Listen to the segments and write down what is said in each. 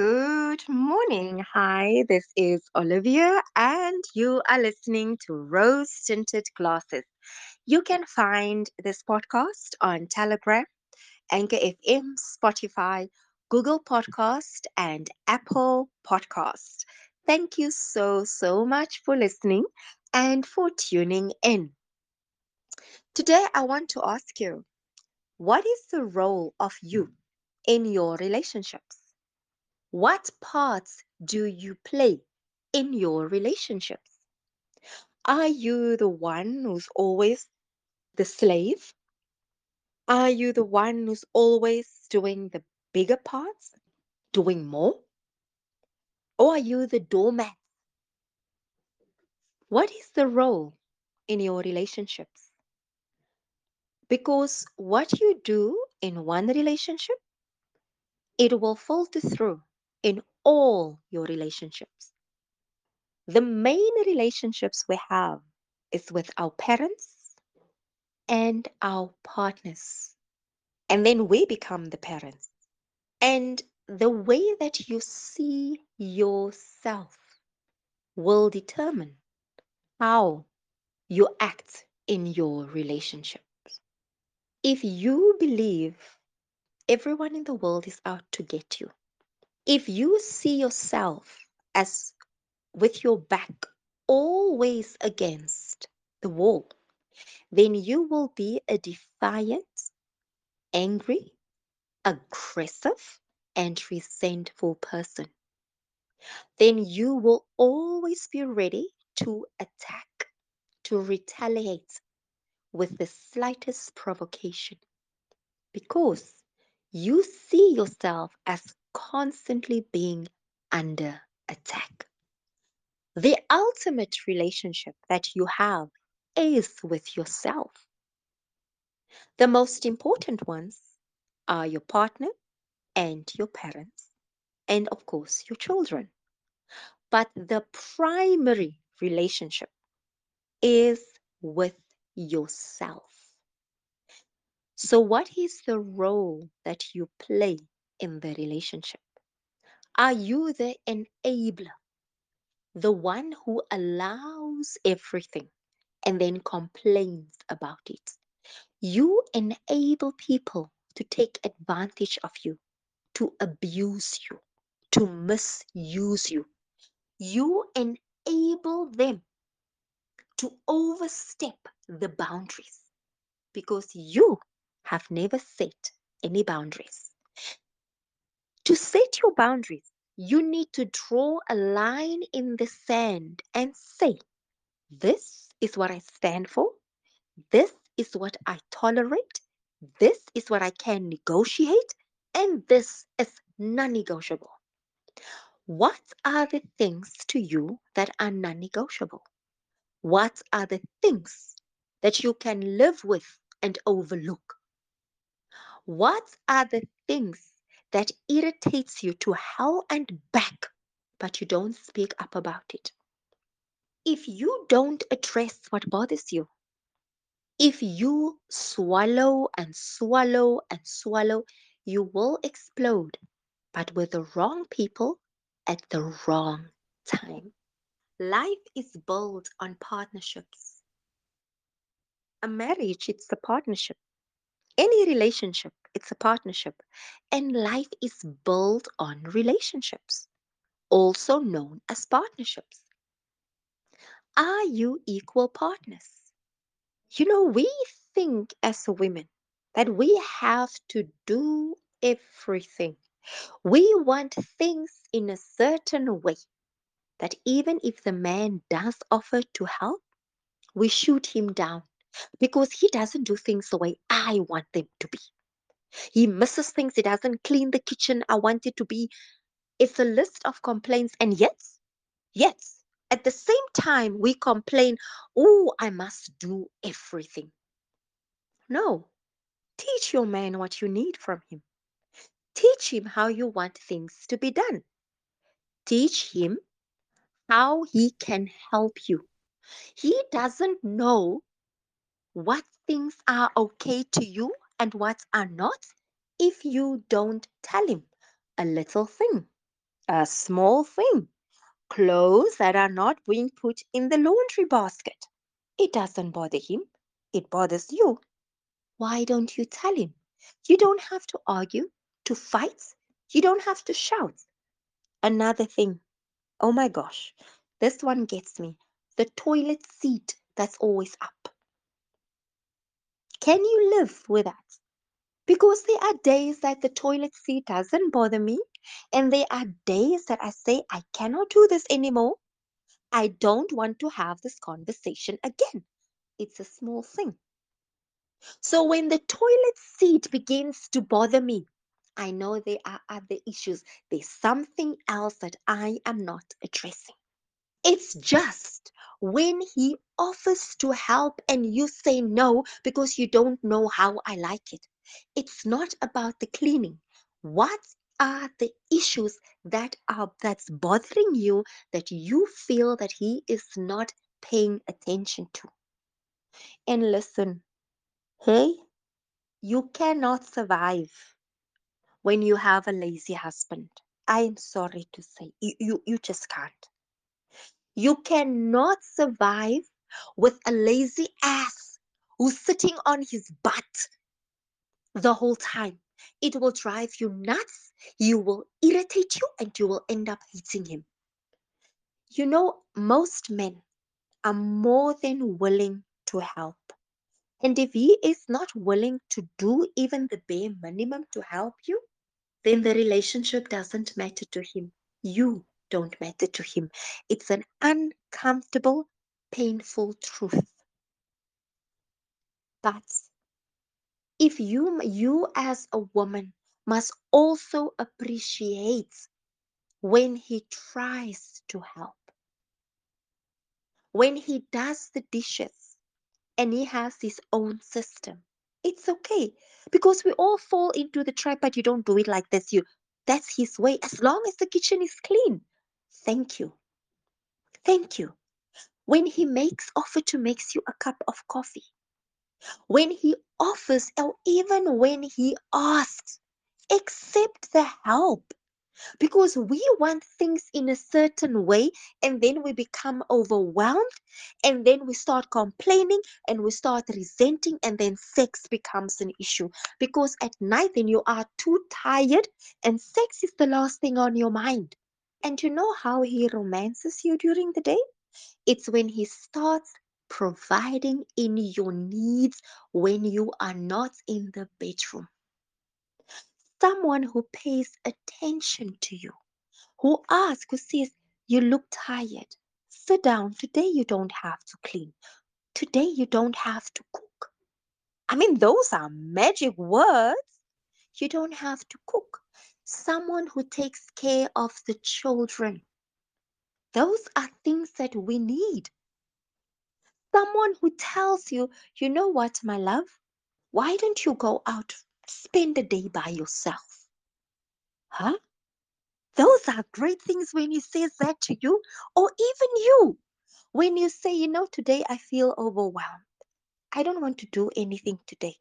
Good morning. Hi, this is Olivia, and you are listening to Rose Tinted Glasses. You can find this podcast on Telegram, Anchor FM, Spotify, Google Podcast, and Apple Podcast. Thank you so, so much for listening and for tuning in. Today, I want to ask you what is the role of you in your relationships? What parts do you play in your relationships? Are you the one who's always the slave? Are you the one who's always doing the bigger parts, doing more? Or are you the doormat? What is the role in your relationships? Because what you do in one relationship, it will filter through in all your relationships. The main relationships we have is with our parents and our partners. And then we become the parents. And the way that you see yourself will determine how you act in your relationships. If you believe everyone in the world is out to get you, if you see yourself as with your back always against the wall, then you will be a defiant, angry, aggressive, and resentful person. Then you will always be ready to attack, to retaliate with the slightest provocation because you see yourself as constantly being under attack. The ultimate relationship that you have is with yourself. The most important ones are your partner and your parents, and of course, your children. But the primary relationship is with yourself. So, what is the role that you play in the relationship? Are you the enabler, the one who allows everything and then complains about it? You enable people to take advantage of you, to abuse you, to misuse you. You enable them to overstep the boundaries because you have never set any boundaries. To set your boundaries, you need to draw a line in the sand and say, This is what I stand for. This is what I tolerate. This is what I can negotiate. And this is non negotiable. What are the things to you that are non negotiable? What are the things that you can live with and overlook? What are the things that irritates you to hell and back, but you don't speak up about it. If you don't address what bothers you, if you swallow and swallow and swallow, you will explode, but with the wrong people at the wrong time. Life is built on partnerships. A marriage, it's a partnership. Any relationship, it's a partnership. And life is built on relationships, also known as partnerships. Are you equal partners? You know, we think as women that we have to do everything. We want things in a certain way that even if the man does offer to help, we shoot him down because he doesn't do things the way I want them to be. He misses things. He doesn't clean the kitchen. I want it to be. It's a list of complaints. And yet, yet, at the same time, we complain, oh, I must do everything. No. Teach your man what you need from him. Teach him how you want things to be done. Teach him how he can help you. He doesn't know what things are okay to you and what are not if you don't tell him a little thing. A small thing. Clothes that are not being put in the laundry basket. It doesn't bother him, it bothers you. Why don't you tell him? You don't have to argue, to fight, you don't have to shout. Another thing. Oh my gosh, this one gets me. The toilet seat that's always up. Can you live with that? Because there are days that the toilet seat doesn't bother me, and there are days that I say, I cannot do this anymore. I don't want to have this conversation again. It's a small thing. So when the toilet seat begins to bother me, I know there are other issues. There's something else that I am not addressing. It's just when he offers to help and you say no because you don't know how I like it. It's not about the cleaning. What are the issues that are that's bothering you that you feel that he is not paying attention to? And listen, hey, you cannot survive when you have a lazy husband. I am sorry to say, you, you, you just can't. You cannot survive with a lazy ass who's sitting on his butt the whole time. It will drive you nuts, you will irritate you, and you will end up hating him. You know, most men are more than willing to help. And if he is not willing to do even the bare minimum to help you, then the relationship doesn't matter to him. You don't matter to him. It's an uncomfortable, painful truth. But if you you as a woman must also appreciate when he tries to help when he does the dishes and he has his own system it's okay because we all fall into the trap but you don't do it like this you that's his way as long as the kitchen is clean thank you. Thank you. When he makes offer to makes you a cup of coffee. When he offers or even when he asks accept the help. Because we want things in a certain way and then we become overwhelmed and then we start complaining and we start resenting and then sex becomes an issue. Because at night then you are too tired and sex is the last thing on your mind and you know how he romances you during the day it's when he starts providing in your needs when you are not in the bedroom someone who pays attention to you, who asks, who says, You look tired. Sit down. Today you don't have to clean. Today you don't have to cook. I mean, those are magic words. You don't have to cook. Someone who takes care of the children. Those are things that we need. Someone who tells you, you know what, my love? Why don't you go out spend the day by yourself. Huh? Those are great things when he says that to you, or even you. When you say, you know, today I feel overwhelmed. I don't want to do anything today.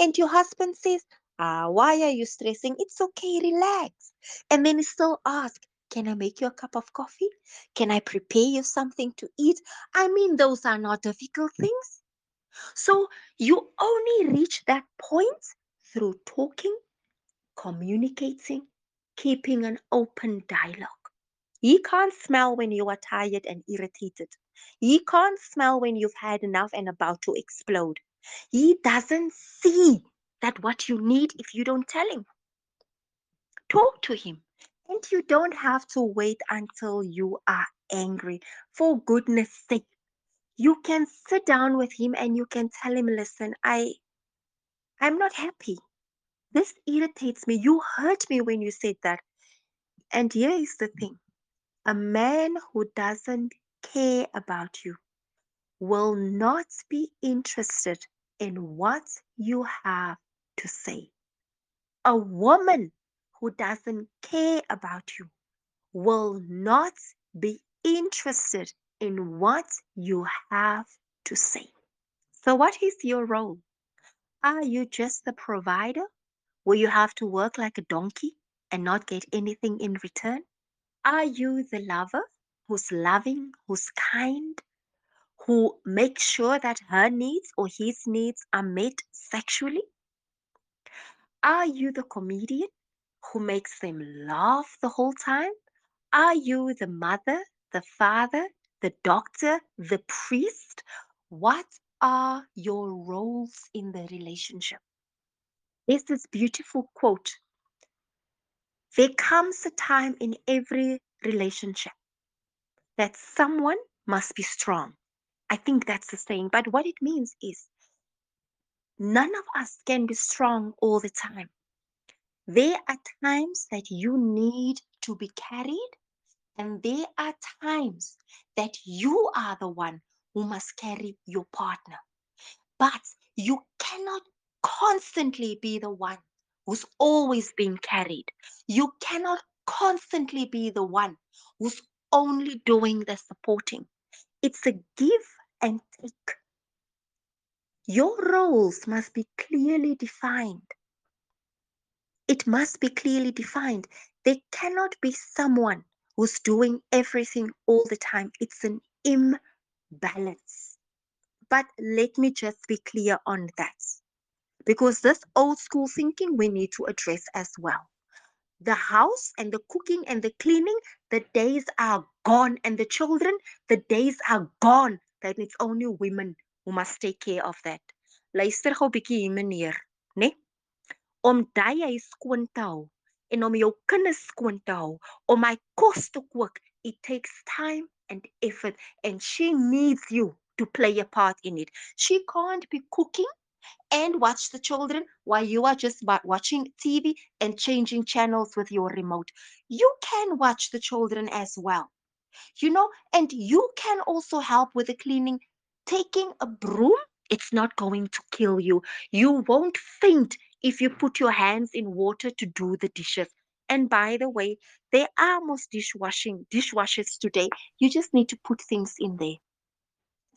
And your husband says, ah, why are you stressing? It's okay, relax. And then still ask, can I make you a cup of coffee? Can I prepare you something to eat? I mean, those are not difficult things. So you only reach that point through talking, communicating, keeping an open dialogue. He can't smell when you are tired and irritated. He can't smell when you've had enough and about to explode. He doesn't see that what you need if you don't tell him. Talk to him. And you don't have to wait until you are angry. For goodness sake, you can sit down with him and you can tell him, listen, I I'm not happy. This irritates me. You hurt me when you said that. And here is the thing a man who doesn't care about you will not be interested in what you have to say. A woman who doesn't care about you will not be interested in what you have to say. So, what is your role? Are you just the provider where you have to work like a donkey and not get anything in return? Are you the lover who's loving, who's kind, who makes sure that her needs or his needs are met sexually? Are you the comedian who makes them laugh the whole time? Are you the mother, the father, the doctor, the priest? What are your roles in the relationship? There's this beautiful quote There comes a time in every relationship that someone must be strong. I think that's the saying, but what it means is none of us can be strong all the time. There are times that you need to be carried, and there are times that you are the one who must carry your partner. But you cannot constantly be the one who's always being carried. You cannot constantly be the one who's only doing the supporting. It's a give and take. Your roles must be clearly defined. It must be clearly defined. There cannot be someone who's doing everything all the time. It's an imbalance. But let me just be clear on that because this old school thinking we need to address as well. The house and the cooking and the cleaning, the days are gone, and the children, the days are gone that it's only women must take care of that. Luister gou bietjie hier meneer, né? Om daai huis skoon te hou en om jou kinders skoon te hou, om my kos te kook, it takes time and effort and she needs you to play a part in it. She can't be cooking and watch the children while you are just watching TV and changing channels with your remote. You can watch the children as well you know, and you can also help with the cleaning. Taking a broom, it's not going to kill you. You won't faint if you put your hands in water to do the dishes. And by the way, there are most dishwashing dishwashers today. You just need to put things in there.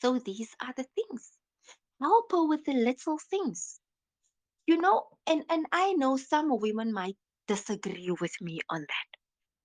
So these are the things. Help her with the little things. You know, and, and I know some women might disagree with me on that.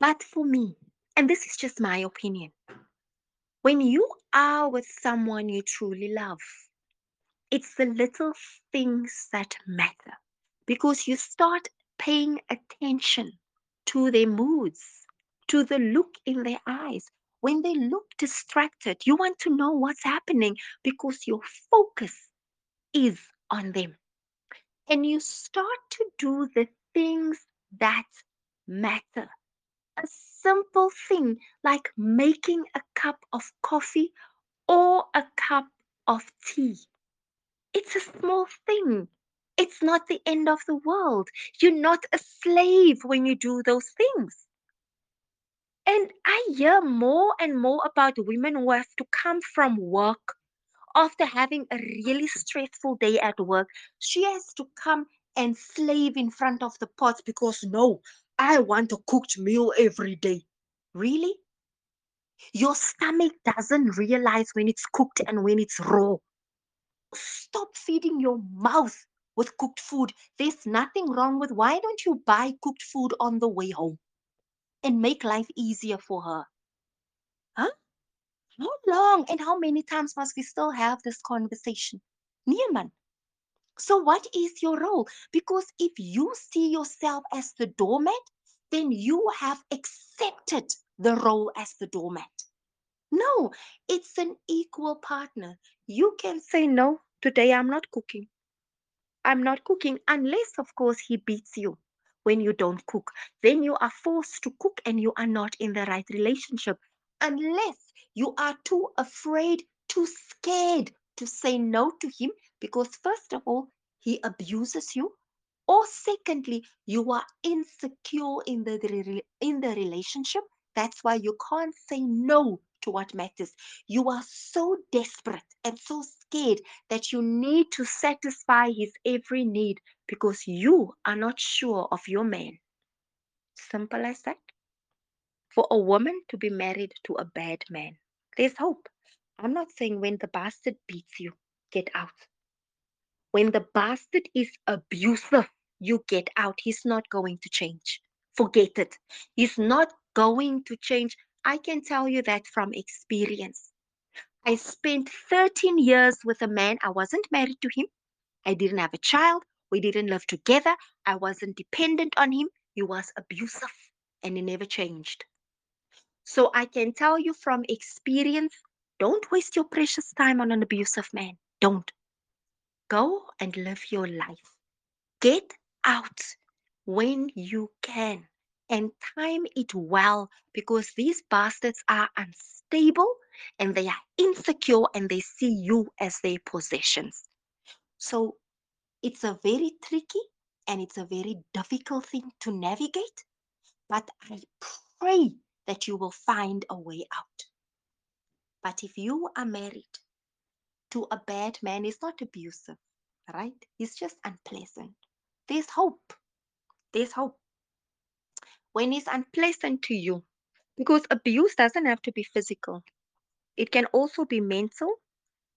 But for me, and this is just my opinion. When you are with someone you truly love, it's the little things that matter because you start paying attention to their moods, to the look in their eyes. When they look distracted, you want to know what's happening because your focus is on them. And you start to do the things that matter a simple thing like making a cup of coffee or a cup of tea. It's a small thing. It's not the end of the world. You're not a slave when you do those things. And I hear more and more about women who have to come from work after having a really stressful day at work. She has to come and slave in front of the pots because no, I want a cooked meal every day. Really? Your stomach doesn't realize when it's cooked and when it's raw. Stop feeding your mouth with cooked food. There's nothing wrong with why don't you buy cooked food on the way home and make life easier for her? Huh? How long and how many times must we still have this conversation? Neiman, so, what is your role? Because if you see yourself as the doormat, then you have accepted the role as the doormat. No, it's an equal partner. You can say, No, today I'm not cooking. I'm not cooking unless, of course, he beats you when you don't cook. Then you are forced to cook and you are not in the right relationship. Unless you are too afraid, too scared to say no to him because, first of all, he abuses you, or secondly, you are insecure in the, in the relationship. That's why you can't say no to what matters. You are so desperate and so scared that you need to satisfy his every need because you are not sure of your man. Simple as that. For a woman to be married to a bad man, there's hope. I'm not saying when the bastard beats you, get out. When the bastard is abusive, you get out. He's not going to change. Forget it. He's not going to change. I can tell you that from experience. I spent 13 years with a man. I wasn't married to him. I didn't have a child. We didn't live together. I wasn't dependent on him. He was abusive and he never changed. So I can tell you from experience don't waste your precious time on an abusive man. Don't. Go and live your life. Get out when you can and time it well because these bastards are unstable and they are insecure and they see you as their possessions. So it's a very tricky and it's a very difficult thing to navigate, but I pray that you will find a way out. But if you are married to a bad man, he's not abusive, right? It's just unpleasant. There's hope. There's hope. When it's unpleasant to you, because abuse doesn't have to be physical, it can also be mental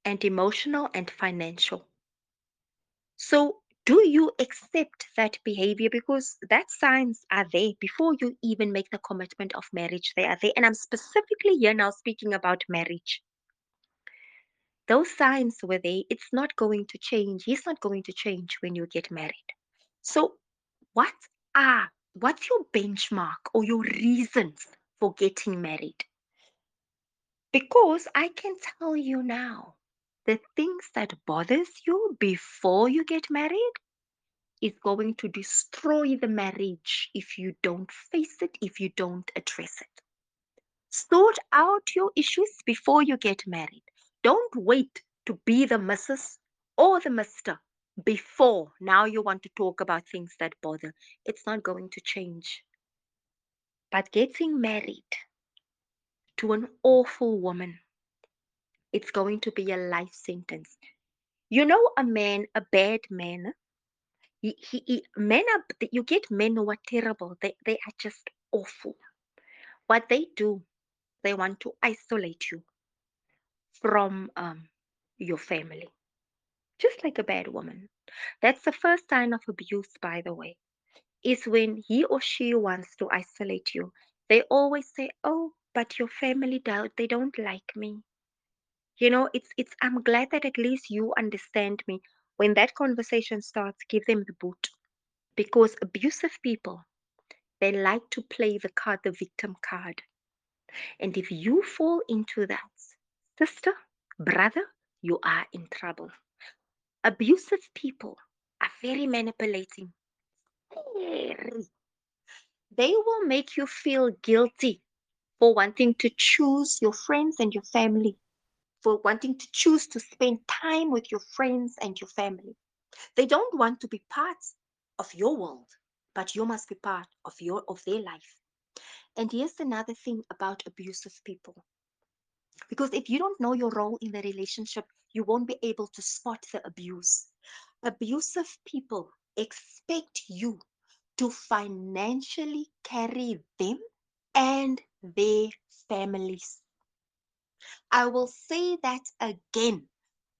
and emotional and financial. So, do you accept that behavior? Because that signs are there before you even make the commitment of marriage. They are there. And I'm specifically here now speaking about marriage. Those signs were there. It's not going to change. He's not going to change when you get married. So, what are what's your benchmark or your reasons for getting married? Because I can tell you now, the things that bothers you before you get married is going to destroy the marriage if you don't face it, if you don't address it. Sort out your issues before you get married. Don't wait to be the missus or the mister before now you want to talk about things that bother. It's not going to change. But getting married to an awful woman, it's going to be a life sentence. You know, a man, a bad man, he, he, he, men are, you get men who are terrible. They, they are just awful. What they do, they want to isolate you from um, your family, just like a bad woman. That's the first sign of abuse, by the way, is when he or she wants to isolate you. They always say, "Oh, but your family doubt they don't like me." You know, it's it's. I'm glad that at least you understand me. When that conversation starts, give them the boot, because abusive people, they like to play the card, the victim card. And if you fall into that, sister, brother, you are in trouble. Abusive people are very manipulating. Very. They will make you feel guilty for wanting to choose your friends and your family, for wanting to choose to spend time with your friends and your family. They don't want to be part of your world, but you must be part of your of their life. And here's another thing about abusive people. Because if you don't know your role in the relationship, you won't be able to spot the abuse. Abusive people expect you to financially carry them and their families. I will say that again.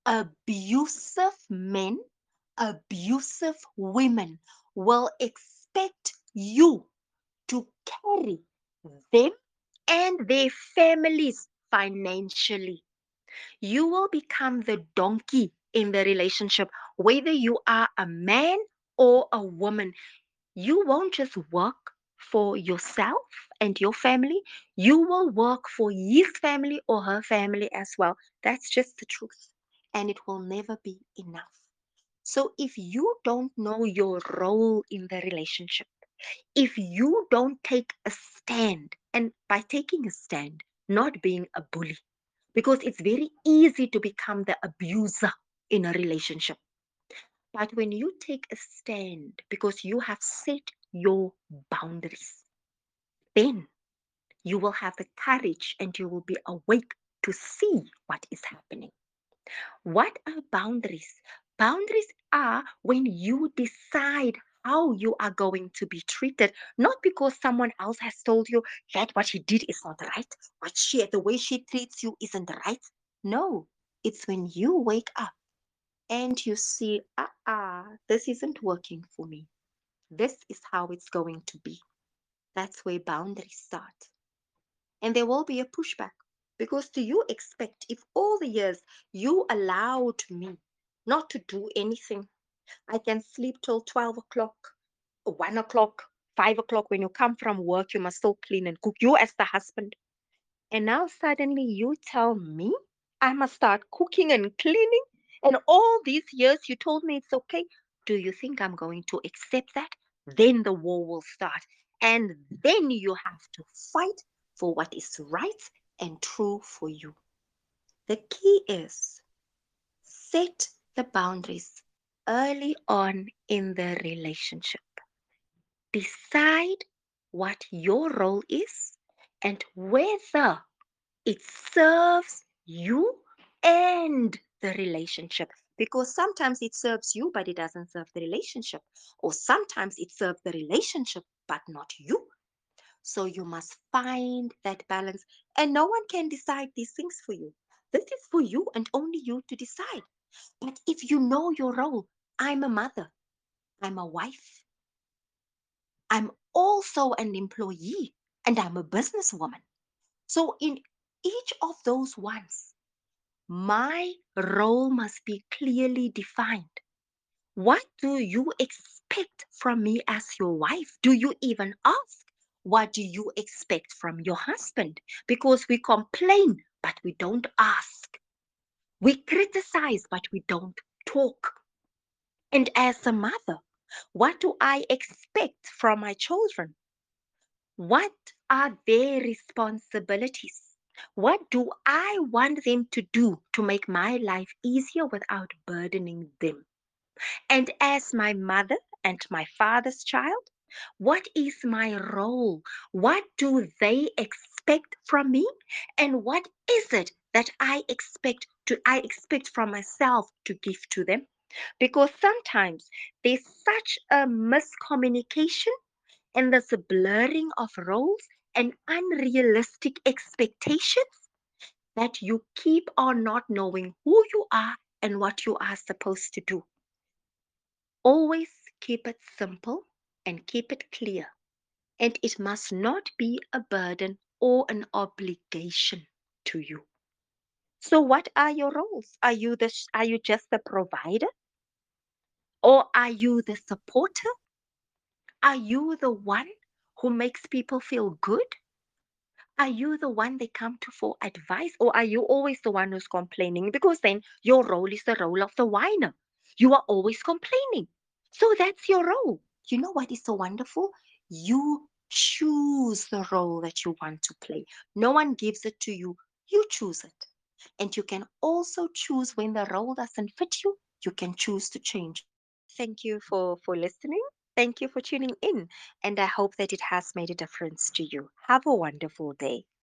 Abusive men, abusive women will expect you to carry them and their families financially. You will become the donkey in the relationship, whether you are a man or a woman. You won't just work for yourself and your family, you will work for his family or her family as well. That's just the truth. And it will never be enough. So if you don't know your role in the relationship, if you don't take a stand, and by taking a stand, not being a bully, because it's very easy to become the abuser in a relationship. But when you take a stand because you have set your boundaries, then you will have the courage and you will be awake to see what is happening. What are boundaries? Boundaries are when you decide how you are going to be treated, not because someone else has told you that what she did is not right, what she the way she treats you isn't right. No, it's when you wake up and you see, ah, ah, this isn't working for me. This is how it's going to be. That's where boundaries start. and there will be a pushback. Because do you expect if all the years you allowed me not to do anything, I can sleep till 12 o'clock, 1 o'clock, 5 o'clock. When you come from work, you must still clean and cook. You, as the husband, and now suddenly you tell me I must start cooking and cleaning. And all these years you told me it's okay. Do you think I'm going to accept that? Then the war will start. And then you have to fight for what is right and true for you. The key is set the boundaries early on in the relationship. Decide what your role is and whether it serves you and the relationship. Because sometimes it serves you, but it doesn't serve the relationship. Or sometimes it serves the relationship, but not you. So you must find that balance. And no one can decide these things for you. This is for you and only you to decide. But if you know your role, I'm a mother, I'm a wife, I'm also an employee, and I'm a businesswoman. So, in each of those ones, my role must be clearly defined. What do you expect from me as your wife? Do you even ask? What do you expect from your husband? Because we complain, but we don't ask. We criticize, but we don't talk. And as a mother, what do I expect from my children? What are their responsibilities? What do I want them to do to make my life easier without burdening them? And as my mother and my father's child, what is my role? What do they expect from me? And what is it that I expect to I expect from myself to give to them? Because sometimes there's such a miscommunication and there's a blurring of roles and unrealistic expectations that you keep on not knowing who you are and what you are supposed to do. Always keep it simple and keep it clear. And it must not be a burden or an obligation to you. So what are your roles? Are you the are you just the provider? Or are you the supporter? Are you the one who makes people feel good? Are you the one they come to for advice? Or are you always the one who's complaining? Because then your role is the role of the whiner. You are always complaining. So that's your role. You know what is so wonderful? You choose the role that you want to play. No one gives it to you, you choose it. And you can also choose when the role doesn't fit you, you can choose to change. Thank you for, for listening. Thank you for tuning in. And I hope that it has made a difference to you. Have a wonderful day.